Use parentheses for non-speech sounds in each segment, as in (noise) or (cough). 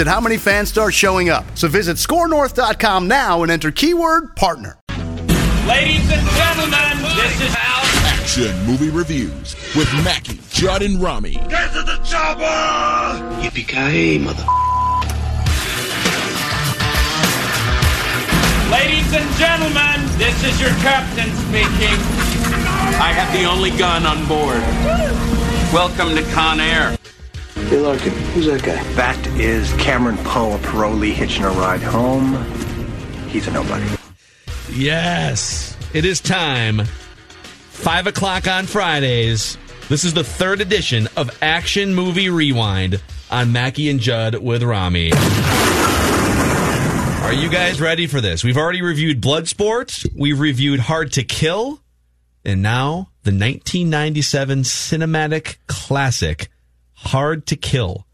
at how many fans start showing up. So visit scorenorth.com now and enter keyword partner. Ladies and gentlemen, this is Al. Action movie reviews with Mackey, Judd, and Rami. Get to the chopper! Yippee-ki-yay, mother... Ladies and gentlemen, this is your captain speaking. I have the only gun on board. Welcome to Con Air. Hey, Larkin, who's that guy? That is Cameron Poe, a parolee hitching a ride home. He's a nobody. Yes, it is time. Five o'clock on Fridays. This is the third edition of Action Movie Rewind on Mackey and Judd with Rami. Are you guys ready for this? We've already reviewed Bloodsport, we've reviewed Hard to Kill, and now the 1997 cinematic classic Hard to Kill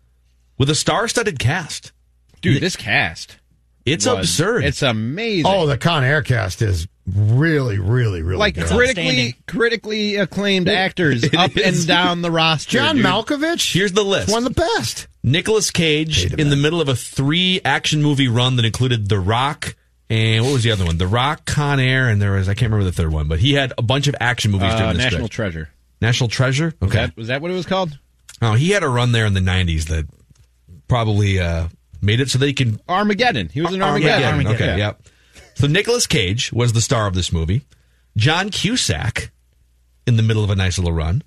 with a star-studded cast. Dude, this cast. It's was- absurd. It's amazing. Oh, the Con Air cast is really, really, really like good. critically critically acclaimed actors (laughs) up and down the roster. John dude. Malkovich, Here's the list. one of the best. Nicolas Cage Hated in the middle of a three action movie run that included The Rock and what was the other one? The Rock, Con Air, and there was I can't remember the third one, but he had a bunch of action movies Uh, during this National stretch. Treasure. National Treasure. Was Okay. that was that what it was called? Oh, he had a run there in the '90s that probably uh, made it so they can Armageddon. He was in Armageddon. Armageddon. Okay, Yeah. yep. So Nicolas Cage was the star of this movie. John Cusack in the middle of a nice little run.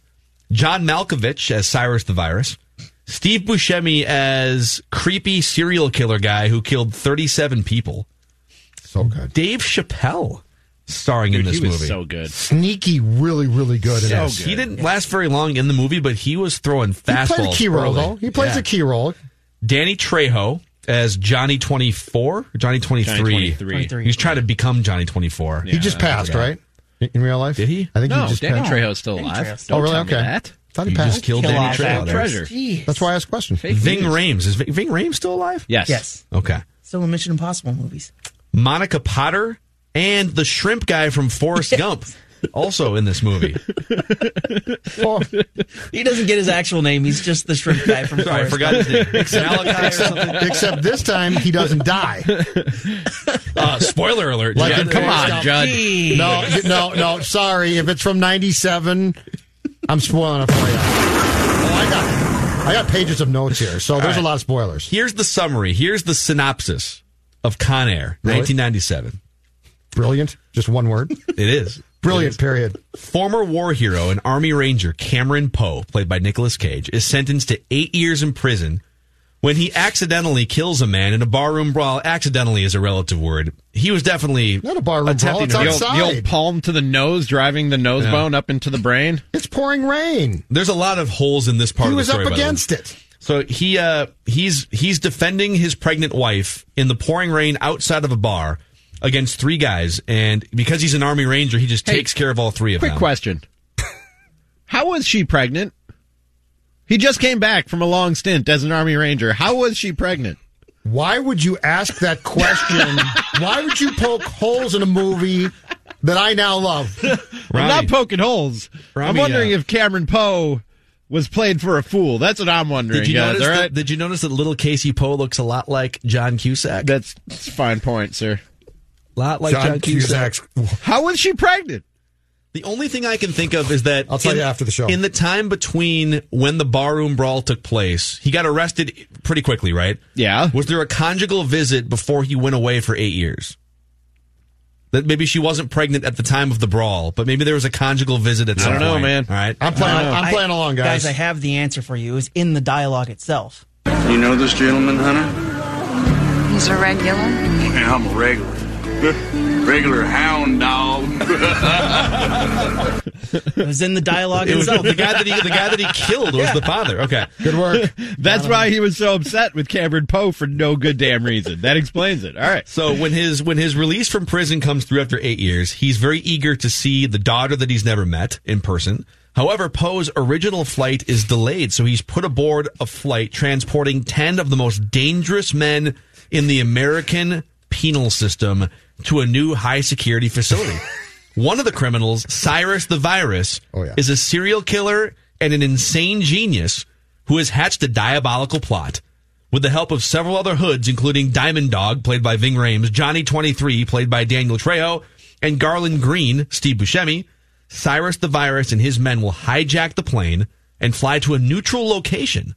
John Malkovich as Cyrus the Virus. Steve Buscemi as creepy serial killer guy who killed 37 people. So good. Dave Chappelle starring in Dude, this he was movie. so good. Sneaky, really, really good. So this. good. He didn't last very long in the movie, but he was throwing fastballs. He played a key role, early. though. He plays Yeah. a key role. Danny Trejo as Johnny 24 Johnny 23. Johnny 23. He's trying to become Johnny 24. he just passed, right? In in real life? Did he? I think No, he just Danny passed. Trejo's still alive. Don't Oh, really? Okay. that. Thought he, He passed. just killed Kill Danny Trejo. that there. Treasure. That's why I asked the question. Fake Ving news. Rhames. Is Ving Ving Rhames still alive? Yes. Yes. Okay. Still in Mission Impossible movies. Monica Potter and the shrimp guy from Forrest Gump also in this movie. (laughs) Oh, He doesn't get his actual name. He's just the shrimp guy from Sorry, I Forrest forgot his name. Malachi or except this time he doesn't die. (laughs) Uh, spoiler alert. Like Judd. come on, Gump. Judd. Gee. No, no, no. Sorry, if it's from '97, I'm spoiling it for you. Oh, I got, I got pages of notes here, so there's right. a lot of spoilers. Here's the summary. Here's the synopsis of Con Air, Really? 1997. Brilliant, just one word. (laughs) It is. Brilliant. Period. Former war hero and Army Ranger Cameron Poe, played by Nicolas Cage, is sentenced to eight years in prison when he accidentally kills a man in a barroom brawl. Accidentally is a relative word. He was definitely Not a barroom brawl, attempting it's to- The old, the Outside. old palm to the nose, driving the nose Yeah. bone up into the brain. It's pouring rain. There's a lot of holes in this part He of the was story. up by the way. against it. So he uh he's he's defending his pregnant wife in the pouring rain outside of a bar against three guys, and because he's an army ranger, he just Hey, takes care of all three of Quick them. Quick question. How was she pregnant? He just came back from a long stint as an Army Ranger. How was she pregnant? Why would you ask that question? (laughs) Why would you poke holes in a movie that I now love? I'm not poking holes. I'm wondering uh, if Cameron Poe was played for a fool. That's what I'm wondering. Did you guys, notice? all That, did you notice that little Casey Poe looks a lot like John Cusack? That's, that's a fine point, sir. A lot like John, John Cusack. Cusack's. How was she pregnant? The only thing I can think of is that I'll tell in, you after the show. In the time between when the barroom brawl took place, he got arrested pretty quickly, right? Yeah. Was there a conjugal visit before he went away for eight years? That maybe she wasn't pregnant at the time of the brawl, but maybe there was a conjugal visit at some point. I don't know, point. man. All right. I'm playing. No, I'm I- playing along, guys. Guys, I have the answer for you. It's in the dialogue itself. You know this gentleman, Hunter? He's a regular. Yeah, I'm a regular. Regular hound dog. It was in the dialogue It was itself. the guy that he the guy that he killed was the father. Okay. Good work. That's why he was so upset with Cameron Poe for no good damn reason. That explains it. All right. So when his when his release from prison comes through after eight years, he's very eager to see the daughter that he's never met in person. However, Poe's original flight is delayed, so he's put aboard a flight transporting ten of the most dangerous men in the American penal system to a new high security facility. (laughs) One of the criminals, Cyrus the Virus, Oh, yeah. is a serial killer and an insane genius who has hatched a diabolical plot. With the help of several other hoods, including Diamond Dog, played by Ving Rhames, Johnny 23, played by Daniel Trejo, and Garland Greene, Steve Buscemi, Cyrus the Virus and his men will hijack the plane and fly to a neutral location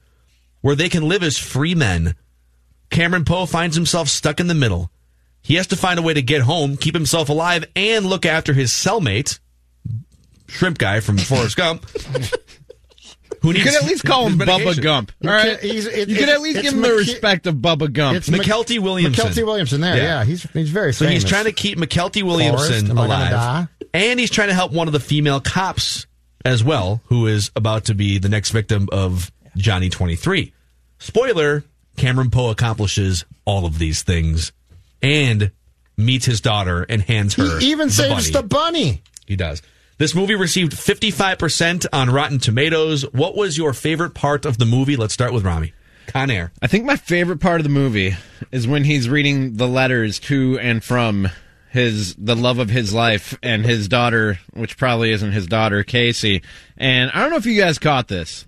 where they can live as free men. Cameron Poe finds himself stuck in the middle. He has to find a way to get home, keep himself alive, and look after his cellmate, shrimp guy from (laughs) Forrest Gump. Who You could at least call him his Bubba. Gump. All right. can- he's- it- you could at least give him the McKe- respect of Bubba Gump. It's Mykelti Williamson. Mykelti Williamson. There, Yeah. yeah, he's he's very So famous. he's trying to keep Mykelti Williamson Forrest, am I gonna alive. And he's trying to help one of the female cops as well, who is about to be the next victim of Johnny 23. Spoiler Cameron Poe accomplishes all of these things and meets his daughter and hands her. He even the saves bunny. the bunny. He does. This movie received 55% on Rotten Tomatoes. What was your favorite part of the movie? Let's start with Rami. Con Air. I think my favorite part of the movie is when he's reading the letters to and from his the love of his life and his daughter, which probably isn't his daughter, Casey. And I don't know if you guys caught this.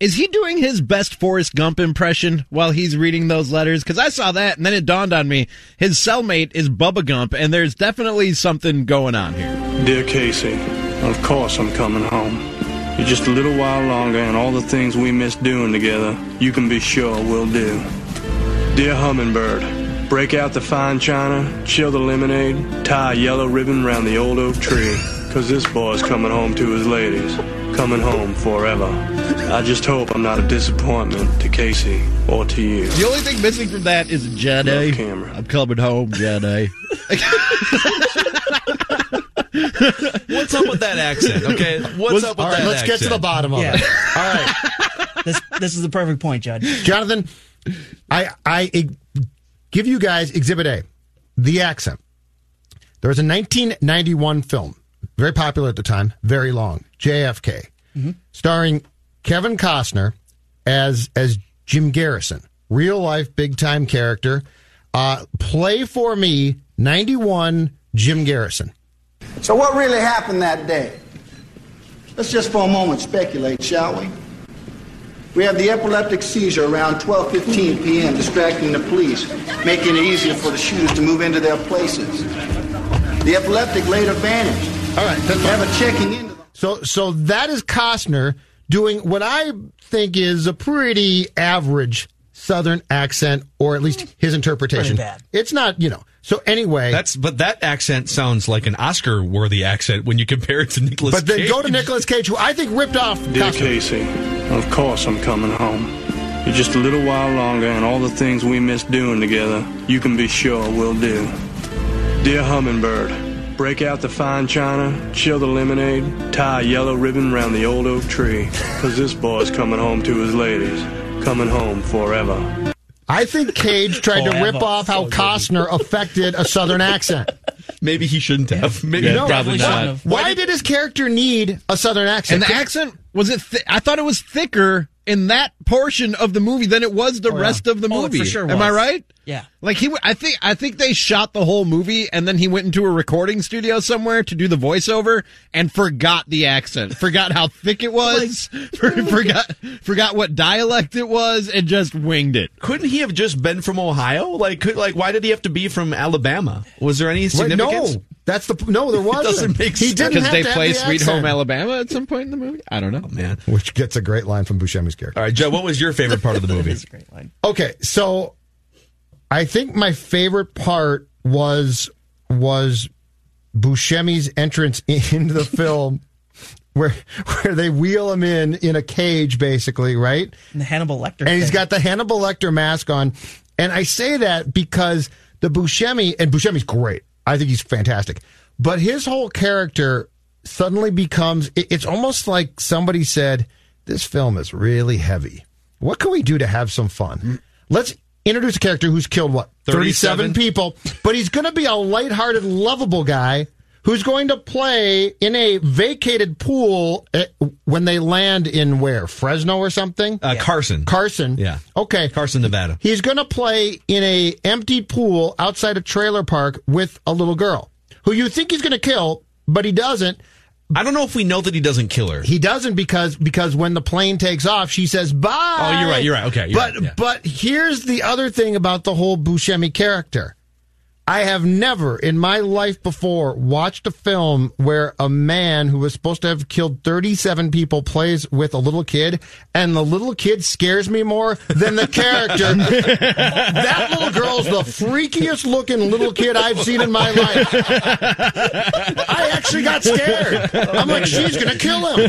Is he doing his best Forrest Gump impression while he's reading those letters? Because I saw that and then it dawned on me his cellmate is Bubba Gump, and there's definitely something going on here. Dear Casey, of course I'm coming home. Just a little while longer, and all the things we miss doing together, you can be sure we'll do. Dear Hummingbird, break out the fine china, chill the lemonade, tie a yellow ribbon round the old oak tree, 'cause this boy's coming home to his ladies, coming home forever. I just hope I'm not a disappointment to Casey or to you. The only thing missing from that is Jedi. I'm coming home, Jedi. (laughs) What's up with that accent? Okay, what's up with All right, that let's get to the bottom of Yeah. it. All right, (laughs) this this is the perfect point, Judd. Jonathan, I I give you guys Exhibit A, the accent. There was a 1991 film, very popular at the time, very long, JFK, starring Kevin Costner as as Jim Garrison, real life big time character. Uh, play for me, 91 Jim Garrison. So, what really happened that day? Let's just for a moment speculate, shall we? We have the epileptic seizure around 12:15 p.m., distracting the police, making it easier for the shooters to move into their places. The epileptic later vanished. All right, never checking into. So so that is Costner doing what I think is a pretty average Southern accent, or at least his interpretation. Bad. It's not, you know. So anyway, That's but that accent sounds like an Oscar-worthy accent when you compare it to Nicolas. but then Cage. go to Nicolas Cage, who I think ripped off Dear Costner. Casey, of course I'm coming home. In just a little while longer, and all the things we miss doing together, you can be sure we'll do. Dear Hummingbird, break out the fine china, chill the lemonade, tie a yellow ribbon round the old oak tree, because this boy's coming home to his ladies, coming home forever. I think Cage tried to rip off how Costner affected a Southern accent. Maybe he shouldn't have. Maybe Yeah, No, probably not. Why did his character need a Southern accent? And the accent was it? Th- I thought it was thicker in that portion of the movie than it was the Oh, yeah. rest of the Oh, movie. for sure Am I right? Yeah. Like he, I think, I think they shot the whole movie, and then he went into a recording studio somewhere to do the voiceover, and forgot the accent, forgot how thick it was, (laughs) for- forgot, forgot what dialect it was, and just winged it. Couldn't he have just been from Ohio? Like, could, like, why did he have to be from Alabama? Was there any Wait, significance? no, that's the no. There (laughs) wasn't. doesn't make He sense. didn't Because have they to have play the Sweet accent. Home Alabama at some point in the movie. I don't know, oh, man. which gets a great line from Buscemi's character. All right, Joe, what was your favorite part of the (laughs) movie? Great line. Okay, so I think my favorite part was was Buscemi's entrance (laughs) into the film, (laughs) where where they wheel him in in a cage, basically, right? And the Hannibal Lecter. And he's thing. got the Hannibal Lecter mask on. And I say that because the Buscemi, and Buscemi's great. I think he's fantastic. But his whole character suddenly becomes, it- it's almost like somebody said, this film is really heavy. What can we do to have some fun? Mm. Let's introduce a character who's killed what? 37? 37 people, but he's going to be a lighthearted, lovable guy who's going to play in a vacated pool eh, when they land in where? Fresno or something? Uh, Carson. Carson. Yeah. Okay. Carson, Nevada. He's going to play in a empty pool outside a trailer park with a little girl who you think he's going to kill, but he doesn't. I don't know if we know that he doesn't kill her. He doesn't because because when the plane takes off, she says bye. Oh, you're right, you're right. Okay, you're but right, yeah. but here's the other thing about the whole Buscemi character. I have never in my life before watched a film where a man who was supposed to have killed 37 people plays with a little kid, and the little kid scares me more than the character. (laughs) that little girl's the freakiest looking little kid I've seen in my life. I actually got scared. I'm like, she's going to kill him.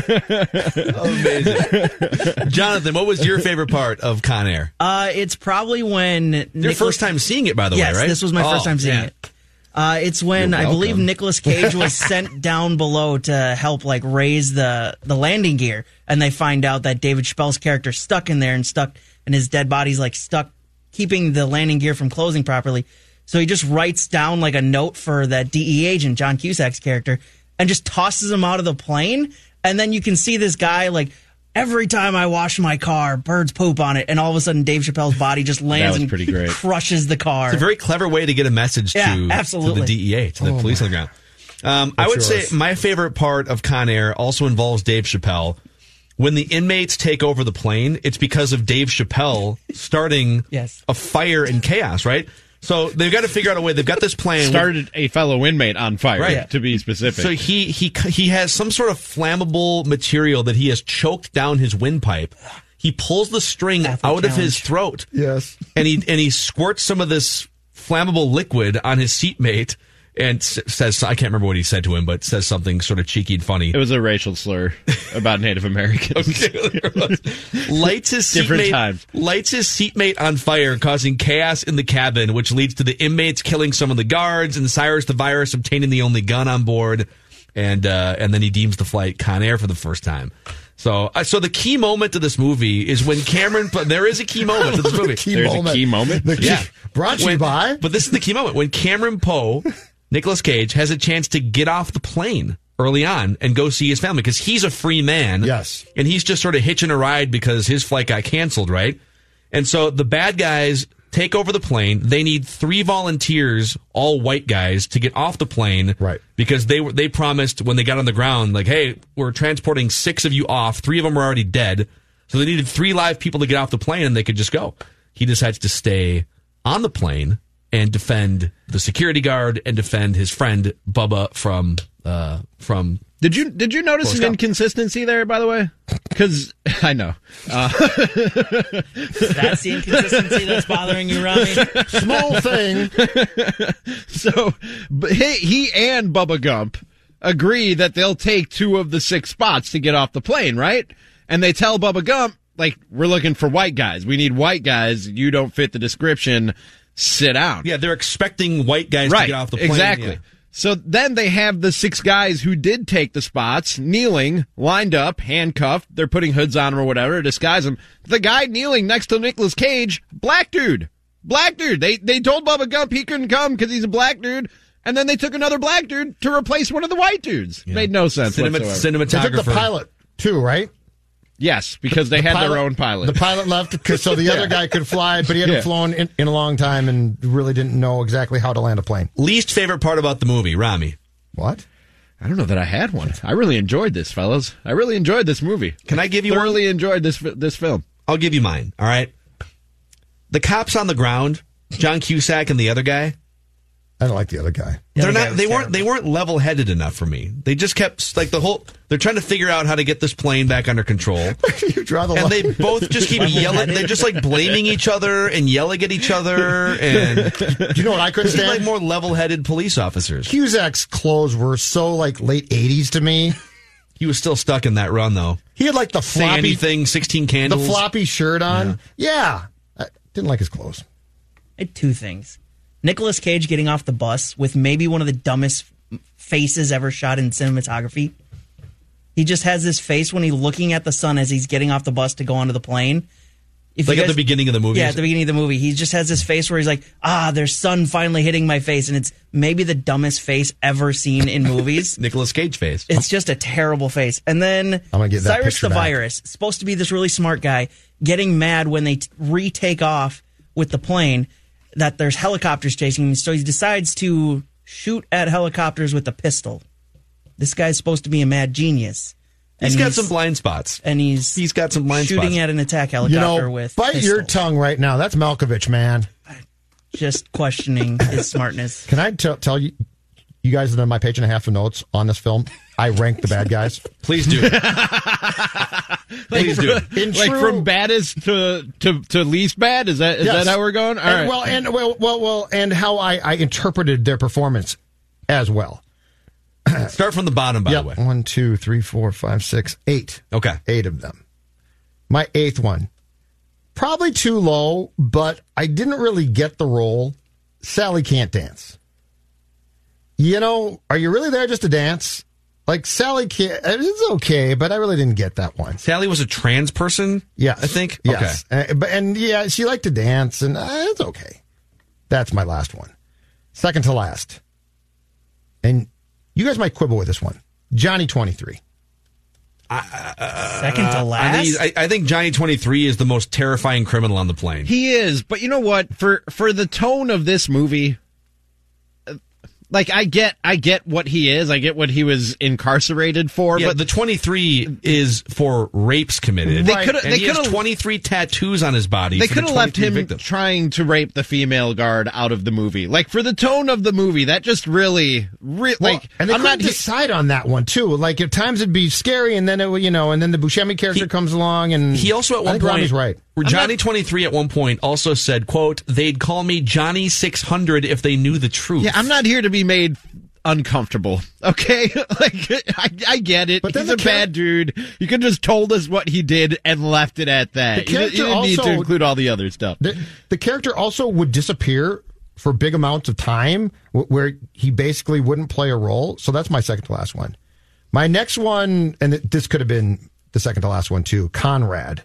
Amazing. Jonathan, what was your favorite part of Con Air? Uh, it's probably when Your Nicolas- first time seeing it, by the yes, way, right? this was my Oh, first time seeing yeah. it. Uh, it's when I believe welcome. Nicolas Cage was (laughs) sent down below to help like raise the the landing gear, and they find out that David Chappelle's character stuck in there and stuck, and his dead body's like stuck, keeping the landing gear from closing properly. So he just writes down like a note for that DE agent, John Cusack's character, and just tosses him out of the plane. And then you can see this guy like. Every time I wash my car, birds poop on it, and all of a sudden Dave Chappelle's body just lands was and pretty great. crushes the car. It's a very clever way to get a message Yeah, to, absolutely. to the DEA, to the Oh, police my. on the ground. Um, I would yours? say my favorite part of Con Air also involves Dave Chappelle. When the inmates take over the plane, it's because of Dave Chappelle starting yes. a fire and chaos, right? So they've got to figure out a way. They've got this plan. Started a fellow inmate on fire, Right. to be specific. So he he he has some sort of flammable material that he has choked down his windpipe. He pulls the string out of his throat. Yes. And he and he squirts some of this flammable liquid on his seatmate and says I can't remember what he said to him, but says something sort of cheeky and funny. it was a racial slur about Native Americans. (laughs) lights his Different seatmate times. lights his seatmate on fire, causing chaos in the cabin, which leads to the inmates killing some of the guards and Cyrus the Virus obtaining the only gun on board, and uh, and then he deems the flight Con Air for the first time. So, uh, so the key moment of this movie is when Cameron. But there is a key moment to this (laughs) movie. Key There's a moment. key moment? The key- brought to you When- by- But this is the key moment when Cameron Poe, Nicolas Cage, has a chance to get off the plane early on and go see his family because he's a free man. Yes. And he's just sort of hitching a ride because his flight got canceled, right? And so the bad guys take over the plane. They need three volunteers, all white guys, to get off the plane. Right. Because they were they promised when they got on the ground, like, hey, we're transporting six of you off. Three of them are already dead. So they needed three live people to get off the plane and they could just go. He decides to stay on the plane and defend the security guard and defend his friend Bubba from uh from Did you did you notice Forrest an Gump. inconsistency there? By the way, because (laughs) I know uh, (laughs) That's the inconsistency that's bothering you, Rami. Small thing. (laughs) so but he, he and Bubba Gump agree that they'll take two of the six spots to get off the plane, right? And they tell Bubba Gump, like, we're looking for white guys. We need white guys. You don't fit the description. Sit out. Yeah, they're expecting white guys right, to get off the plane. Exactly. Yeah. So then they have the six guys who did take the spots kneeling, lined up, handcuffed. They're putting hoods on them or whatever to disguise them. The guy kneeling next to Nicolas Cage, black dude, black dude. They they told Bubba Gump he couldn't come because he's a black dude, and then they took another black dude to replace one of the white dudes. Made no sense Cinema- whatsoever. They took the pilot too, right? Yes, because they The had their own pilot. The pilot left so the other Yeah. guy could fly, but he hadn't Yeah. flown in, in a long time and really didn't know exactly how to land a plane. Least favorite part about the movie, Rami. What? I don't know that I had one. I really enjoyed this, fellas. I really enjoyed this movie. Can I give you one? thoroughly enjoyed this this film? I'll give you mine. All right. The cops on the ground, John Cusack and the other guy. I don't like the other guy. They're not. They weren't. They weren't level headed enough for me. They just kept like the whole. They're trying to figure out how to get this plane back under control. (laughs) you draw the and line. they both just keep yelling. They're just like blaming each other and yelling at each other. And Do (laughs) you know what I couldn't stand? like more level headed police officers. Cusack's clothes were so like late '80s to me. He was still stuck in that run though. He had like the Say floppy, anything. Sixteen candles, the floppy shirt on. Yeah, I didn't like his clothes. I had two things. Nicolas Cage getting off the bus with maybe one of the dumbest faces ever shot in cinematography. He just has this face when he's looking at the sun as he's getting off the bus to go onto the plane. If Like you at the beginning of the movie? Yeah, at the beginning of the movie. He just has this face where he's like, ah, there's sun finally hitting my face. And it's maybe the dumbest face ever seen in movies. (laughs) Nicolas Cage face. It's just a terrible face. And then I'm gonna get Cyrus the back. Virus, supposed to be this really smart guy, getting mad when they t- retake off with the plane that there's helicopters chasing him. So he decides to shoot at helicopters with a pistol. This guy's supposed to be a mad genius. He's got some blind spots. and he's He's got some blind shooting spots. at an attack You helicopter know, with bite pistol. your tongue right now. That's Malkovich, man. just questioning his (laughs) smartness. Can I tell tell you, you guys that are on my page and a half of notes on this film? I rank the bad guys. (laughs) Please do. (laughs) Please do. In like true- from baddest to, to, to least bad? Is that is Yes. that how we're going? All and, right. Well, and well, well, well, and how I, I interpreted their performance as well. (clears throat) Start from the bottom, by Yep. the way. One, two, three, four, five, six, eight. Okay. Eight of them. My eighth one. Probably too low, but I didn't really get the role. Sally can't dance. You know, are you really there just to dance? Like Sally can't. It's okay, but I really didn't get that one. Sally was a trans person. Yes, I think. Yes, Uh, but and yeah, she liked to dance, and uh, it's okay. That's my last one. Second to last, and you guys might quibble with this one. Johnny twenty three. Second to I last. think, I, I think Johnny Twenty Three is the most terrifying criminal on the plane. He is, but you know what? For for the tone of this movie, uh, like I get, I get what he is. I get what he was incarcerated for. yeah, but the 23 is for rapes committed. They coulda- they he has coulda- 23 tattoos on his body. they could have left him victims. trying to rape the female guard out of the movie. Like for the tone of the movie, that just really, re- Well, like and they I'm couldn't not. decide on that one too. Like at times it'd be scary, and then it, would, you know, and then the Buscemi character He- comes along, and He also at I one think point, Rami's right. Johnny Twenty Three at one point also said, "quote They'd call me Johnny Six Hundred if they knew the truth." yeah, I'm not here to be made uncomfortable. (laughs) Okay, (laughs) like I, I get it. But then He's the a char- bad dude. You could just told us what he did and left it at that. The You, didn't- you need to include all the other stuff. The, the character also would disappear for big amounts of time, where he basically wouldn't play a role. So that's my second to last one. My next one, and this could have been the second to last one too. Conrad,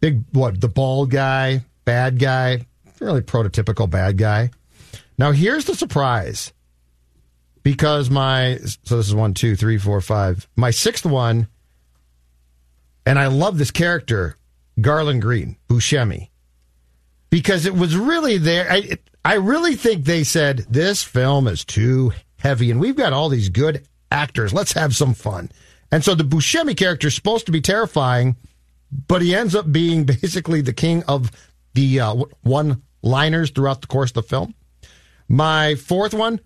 big what? The bald guy, bad guy, really prototypical bad guy. Now here's the surprise, because my so this is one, two, three, four, five. My sixth one, and I love this character, Garland Greene, Buscemi because it was really there. I, I really think they said this film is too heavy, and we've got all these good actors. Let's have some fun. And so the Buscemi character is supposed to be terrifying, but he ends up being (laughs) basically the king of the uh, one liners throughout the course of the film. My fourth one,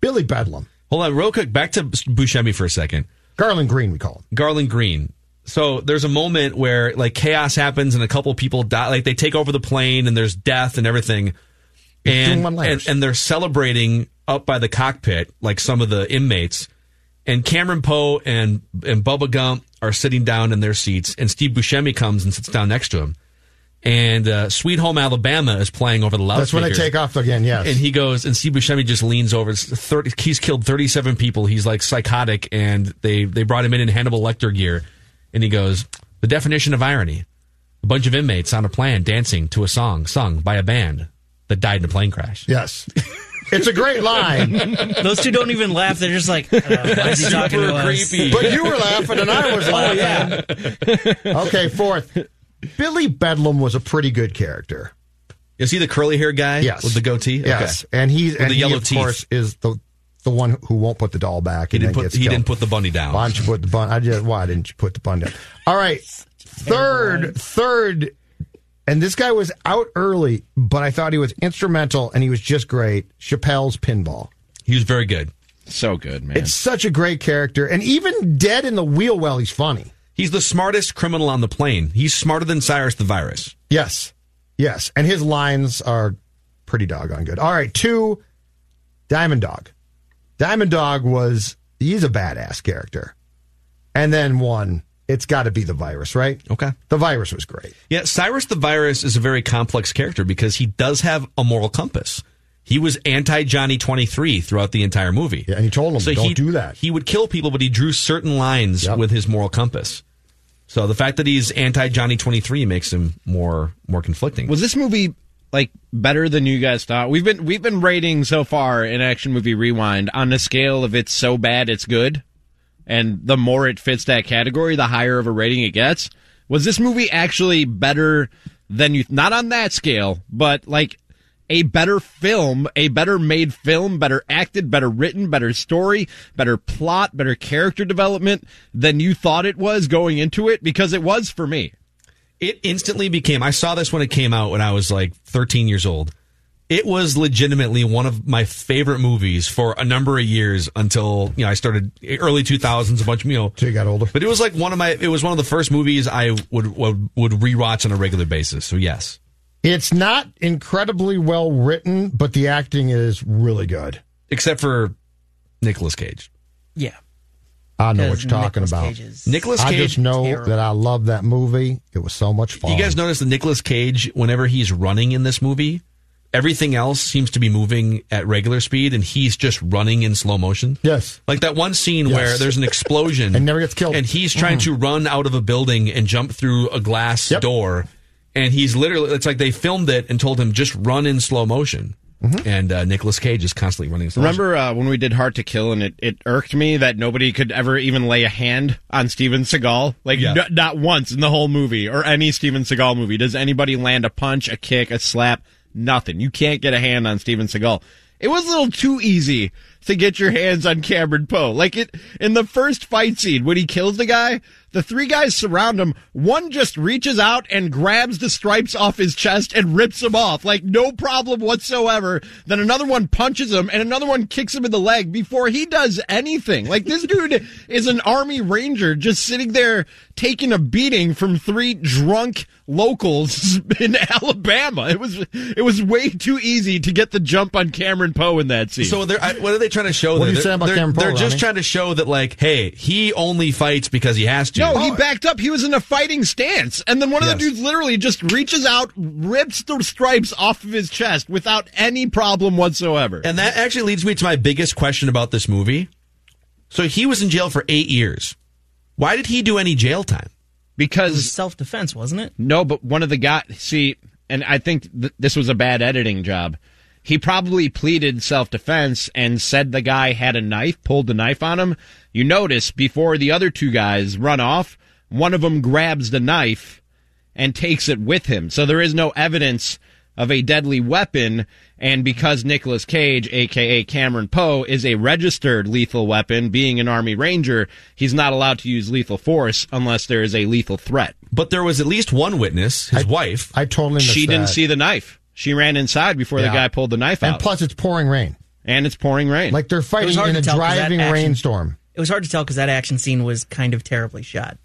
Billy Bedlam, Hold on, real quick. Back to Buscemi for a second. Garland Greene, we call him. Garland Greene. So there's a moment where like chaos happens and a couple people die. Like they take over the plane and there's death and everything. And, and and they're celebrating up by the cockpit, like some of the inmates. And Cameron Poe and and Bubba Gump are sitting down in their seats, and Steve Buscemi comes and sits down next to him. And uh, Sweet Home Alabama is playing over the loudspeakers That's when. I take off again. Yes, And he goes, and Steve Buscemi just leans over. 30, he's killed 37 people. He's like psychotic, and they, they brought him in in Hannibal Lecter gear. And he goes, the definition of irony. A bunch of inmates on a plane dancing to a song sung by a band that died in a plane crash. yes, (laughs) it's a great line. (laughs) Those two don't even laugh. They're just like, uh, why is he talking to Super us? creepy. (laughs) But you were laughing and I was Oh, laughing. yeah. (laughs) Okay, fourth. Billy Bedlam was a pretty good character. Is he the curly hair guy Yes. with the goatee? Yes. And he's and the he, yellow of teeth. course is the the one who won't put the doll back He and didn't then put gets he killed. didn't put the bunny down. Why don't you put the bun? I just why didn't you put the bun down? All right, third, third, and this guy was out early, but I thought he was instrumental and he was just great. Chappelle's Pinball. He was very good. So good, man. It's such a great character. And even dead in the wheel well, he's funny. He's the smartest criminal on the plane. He's smarter than Cyrus the Virus. Yes. Yes. And his lines are pretty doggone good. All right. Two, Diamond Dog. Diamond Dog was, he's a badass character. And then one, it's got to be the virus, right? Okay. The virus was great. Yeah, Cyrus the Virus is a very complex character because he does have a moral compass. He was anti Johnny 23 throughout the entire movie. Yeah, and he told him, don't he, do that. He would kill people, but he drew certain lines with his moral compass. So the fact that he's anti Johnny 23 makes him more more conflicting. Was this movie like better than you guys thought? We've been we've been rating so far in Action Movie Rewind on the scale of it's so bad it's good, and the more it fits that category, the higher of a rating it gets. Was this movie actually better than you? Not on that scale, but like a better film, a better made film, better acted, better written, better story, better plot, better character development than you thought it was going into it? Because it was for me. It instantly became, I saw this when it came out when I was like 13 years old. It was legitimately one of my favorite movies for a number of years until, you know, I started early 2000s, a bunch of, you know. So you got older. But it was like one of my, it was one of the first movies I would, would, would rewatch on a regular basis. So yes. It's not incredibly well written, but the acting is really good. Except for Nicolas Cage. Yeah. I know what you're talking about. Nicolas about. Cage is Nicolas I just know terrible. that I love that movie. It was so much fun. You guys notice that Nicolas Cage, whenever he's running in this movie, everything else seems to be moving at regular speed and he's just running in slow motion? Yes. Like that one scene Yes. where there's an explosion (laughs) And never gets killed. and he's trying to run out of a building and jump through a glass Yep. door. And he's literally, it's like they filmed it and told him just run in slow motion. Mm-hmm. And uh, Nicolas Cage is constantly running in slow motion. Remember uh, when we did Hard to Kill and it, it irked me that nobody could ever even lay a hand on Steven Seagal? Like, Yeah. n- not once in the whole movie or any Steven Seagal movie does anybody land a punch, a kick, a slap, nothing. You can't get a hand on Steven Seagal. It was a little too easy to get your hands on Cameron Poe. Like it in the first fight scene when he kills the guy, the three guys surround him. One just reaches out and grabs the stripes off his chest and rips him off. Like no problem whatsoever. Then another one punches him and another one kicks him in the leg before he does anything. Like this dude is an army ranger just sitting there taking a beating from three drunk locals (laughs) in Alabama. It was it was way too easy to get the jump on Cameron Poe in that scene. So they're, I, what are they trying to show? What are you They're- saying about they're, Cameron Poe, They're just Ronnie? trying to show that, like, hey, he only fights because he has to. No, he backed up. He was in a fighting stance. And then one of the Yes. dudes literally just reaches out, rips the stripes off of his chest without any problem whatsoever. And that actually leads me to my biggest question about this movie. So he was in jail for eight years. Why did he do any jail time? Because self defense, wasn't it? No, but one of the guys, see, and I think th- this was a bad editing job. He probably pleaded self defense and said the guy had a knife, pulled the knife on him. You notice before the other two guys run off, one of them grabs the knife and takes it with him. So there is no evidence of a deadly weapon. And because Nicolas Cage, aka Cameron Poe, is a registered lethal weapon, being an Army Ranger, he's not allowed to use lethal force unless there is a lethal threat. But there was at least one witness, his wife. I totally missed She didn't that. see the knife. She ran inside before the guy pulled the knife And out. And plus, it's pouring rain. and it's pouring rain. Like they're fighting in a tell 'cause driving action- rainstorm. It was hard to tell because that action scene was kind of terribly shot.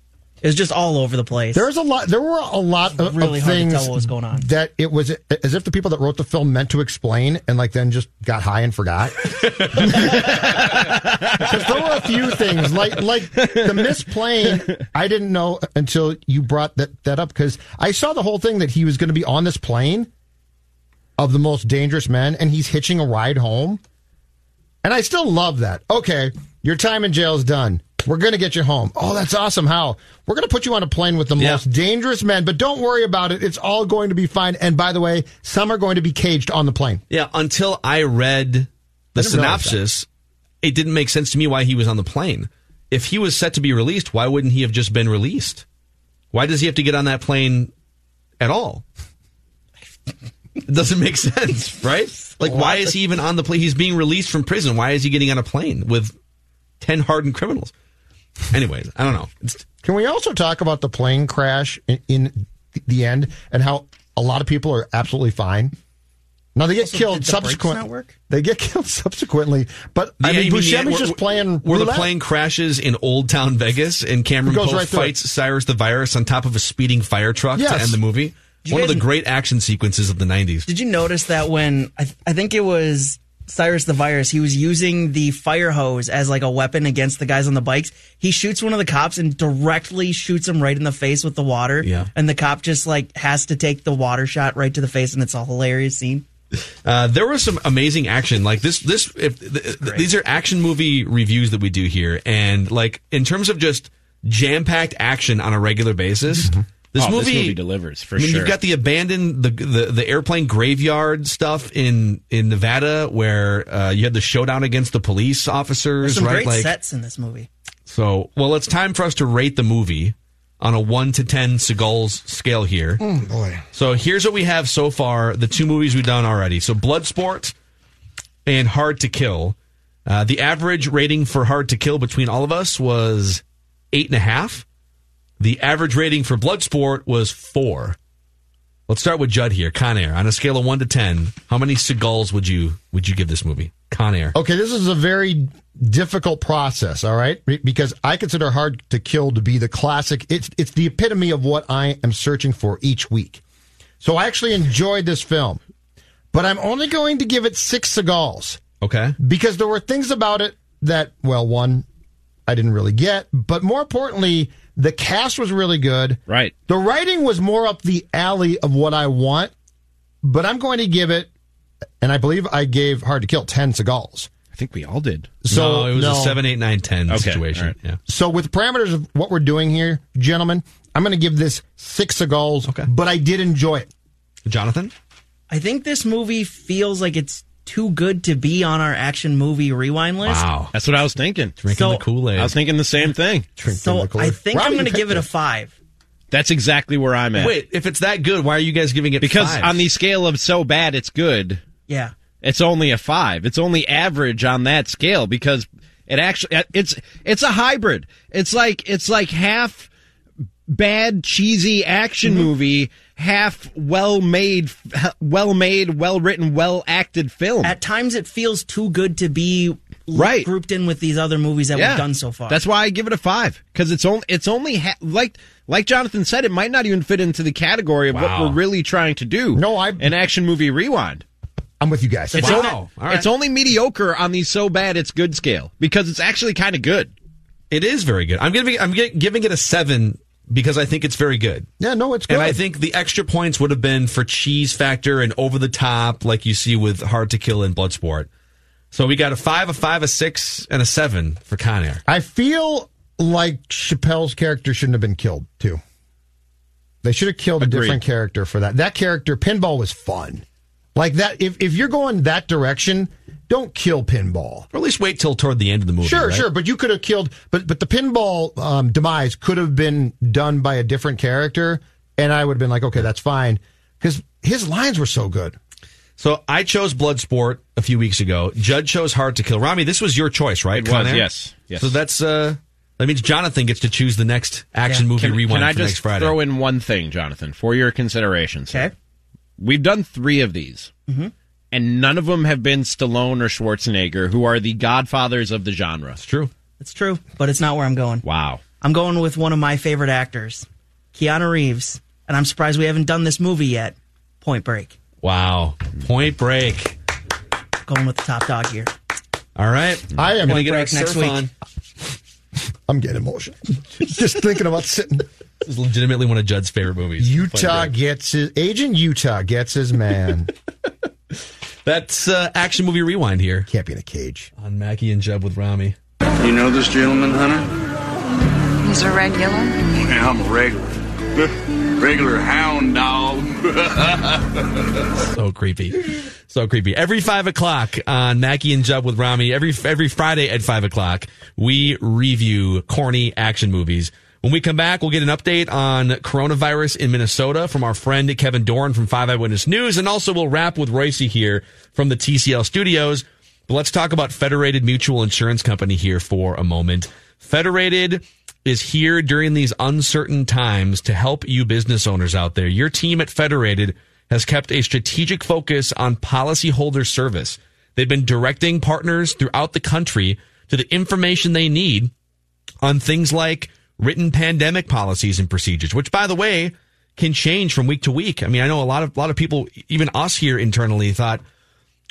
It was just all over the place. There's a lot. There were a lot of, really of hard to things tell what was going on. that it was as if the people that wrote the film meant to explain and like then just got high and forgot. (laughs) (laughs) Because there were a few things like like the missed plane. I didn't know until you brought that that up because I saw the whole thing that he was going to be on this plane of the most dangerous men and he's hitching a ride home. And I still love that. Okay, your time in jail is done. We're going to get you home. Oh, that's awesome. How? We're going to put you on a plane with the Yeah. most dangerous men, but don't worry about it. It's all going to be fine. And by the way, some are going to be caged on the plane. Yeah, until I read the I synopsis, it didn't make sense to me why he was on the plane. If he was set to be released, why wouldn't he have just been released? Why does he have to get on that plane at all? It (laughs) doesn't make sense, right? Like, why is he even on the plane? He's being released from prison. Why is he getting on a plane with 10 hardened criminals? Anyways, I don't know. It's, Can we also talk about the plane crash in, in the end and how a lot of people are absolutely fine. Now they get Also, killed did the brakes subsequently. work? They get (laughs) killed subsequently, but I Yeah, mean, you mean the- Buscemi's where- just playing where the roulette. plane crashes in Old Town Vegas and Cameron Goes Poe right through fights Cyrus the Virus on top of a speeding fire truck Yes. to end the movie. One of the great action sequences of the '90s. Did you notice that when I, I think it was Cyrus the Virus, he was using the fire hose as like a weapon against the guys on the bikes. He shoots one of the cops and directly shoots him right in the face with the water. Yeah. And the cop just like has to take the water shot right to the face, and it's a hilarious scene. Uh, there was some amazing action. Like this, this if th- th- these are action movie reviews that we do here, and like in terms of just jam packed action on a regular basis. This, Oh, movie, this movie delivers, for I mean, sure. You've got the abandoned the, the the airplane graveyard stuff in in Nevada, where uh, you had the showdown against the police There's officers, some right? great sets in this movie. So, well, it's time for us to rate the movie on a 1 to 10 Seagulls scale here. Oh, boy. So, here's what we have so far the two movies we've done already. So, Bloodsport and Hard to Kill. Uh, the average rating for Hard to Kill between all of us was 8.5. The average rating for Bloodsport was 4. Let's start with Judd here. Con Air. On a scale of 1 to 10, how many Seagulls would you would you give this movie? Con Air. Okay, this is a very difficult process, all right? Because I consider Hard to Kill to be the classic. It's it's the epitome of what I am searching for each week. So I actually enjoyed this film, but I'm only going to give it six Seagulls Okay. because there were things about it that, well, one, I didn't really get, but more importantly, the cast was really good. Right. The writing was more up the alley of what I want, but I'm going to give it, and I believe I gave Hard to Kill 10 Seagulls. I think we all did. So no, it was no. a 7, 8, 9, 10 Okay, situation. all right. Yeah. So with the parameters of what we're doing here, gentlemen, I'm going to give this six Seagulls, okay. but I did enjoy it. Jonathan? I think this movie feels like it's too good to be on our action movie rewind list. Wow. That's what I was thinking. Drinking So- the Kool-Aid. I was thinking the same thing. So I think I'm going to give it a five. That's exactly where I'm at. Wait, if it's that good, why are you guys giving it because five? on the scale of so bad it's good, Yeah. it's only a five. It's only average on that scale because it actually it's it's a hybrid. It's like it's like half bad cheesy action Mm-hmm. movie, half well made, well made, well written, well acted film. At times it feels too good to be Right. grouped in with these other movies that Yeah. we've done so far. That's why I give it a five because it's only it's only ha- like like Jonathan said, it might not even fit into the category of what we're really trying to do. No, I an action movie rewind. I'm with you guys. It's, Wow. only, All right. it's only mediocre on the so bad it's good scale because it's actually kind of good. It is very good. I'm giving I'm giving it a seven because I think it's very good. Yeah, no, it's good. And I think the extra points would have been for cheese factor and over the top, like you see with Hard to Kill and Bloodsport. So we got a five, a five, a six, and a seven for Con Air. I feel like Chappelle's character shouldn't have been killed too. They should have killed Agreed. a different character for that. That character, Pinball, was fun. Like that. If if you're going that direction, don't kill Pinball. Or at least wait till toward the end of the movie. Sure, right? sure, but you could have killed. But but the Pinball um, demise could have been done by a different character, and I would have been like, okay, that's fine, because his lines were so good. So I chose Bloodsport a few weeks ago. Judd chose Hard to Kill. Rami, this was your choice, right? It was, yes, yes. So that's uh that means Jonathan gets to choose the next action Yeah. movie Can, rewind can I for just next Friday. throw in one thing, Jonathan, for your consideration? sir? Okay. We've done three of these, Mm-hmm. And none of them have been Stallone or Schwarzenegger, who are the godfathers of the genre. It's true. It's true, but it's not where I'm going. Wow. I'm going with one of my favorite actors, Keanu Reeves, and I'm surprised we haven't done this movie yet. Point Break. Wow. Point break. Going with the top dog here. All right. I am. Gonna get break next week. on. (laughs) I'm getting emotional (laughs) just thinking about sitting. This is legitimately one of Judd's favorite movies. Utah gets his agent. Utah gets his man. (laughs) That's uh, action movie rewind here Can't be in a cage. on Mackey and Judd with Rami. You know this gentleman, Hunter? He's a regular. Yeah, I'm a regular. (laughs) regular hound dog. (laughs) So creepy. So creepy. Every five o'clock on Mackey and Judd with Rami, every every Friday at five o'clock, we review corny action movies. When we come back, we'll get an update on coronavirus in Minnesota from our friend Kevin Doran from Five Eyewitness News, and also we'll wrap with Royce here from the TCL studios. But let's talk about Federated Mutual Insurance Company here for a moment. Federated is here during these uncertain times to help you business owners out there. Your team at Federated has kept a strategic focus on policyholder service. They've been directing partners throughout the country to the information they need on things like written pandemic policies and procedures, which by the way, can change from week to week. I mean, I know a lot of a lot of people, even us here internally, thought,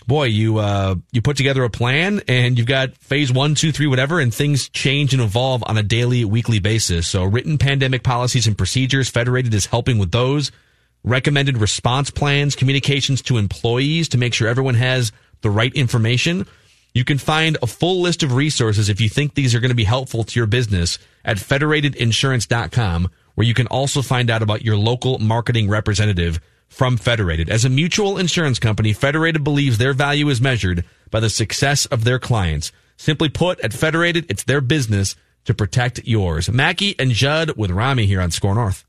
boy, you uh, you put together a plan and you've got phase one, two, three, whatever, and things change and evolve on a daily, weekly basis. So, written pandemic policies and procedures, Federated is helping with those. Recommended response plans, communications to employees to make sure everyone has the right information. You can find a full list of resources if you think these are going to be helpful to your business at federatedinsurance.com, where you can also find out about your local marketing representative from Federated. As a mutual insurance company, Federated believes their value is measured by the success of their clients. Simply put, at Federated, it's their business to protect yours. Mackey and Judd with Rami here on Score North.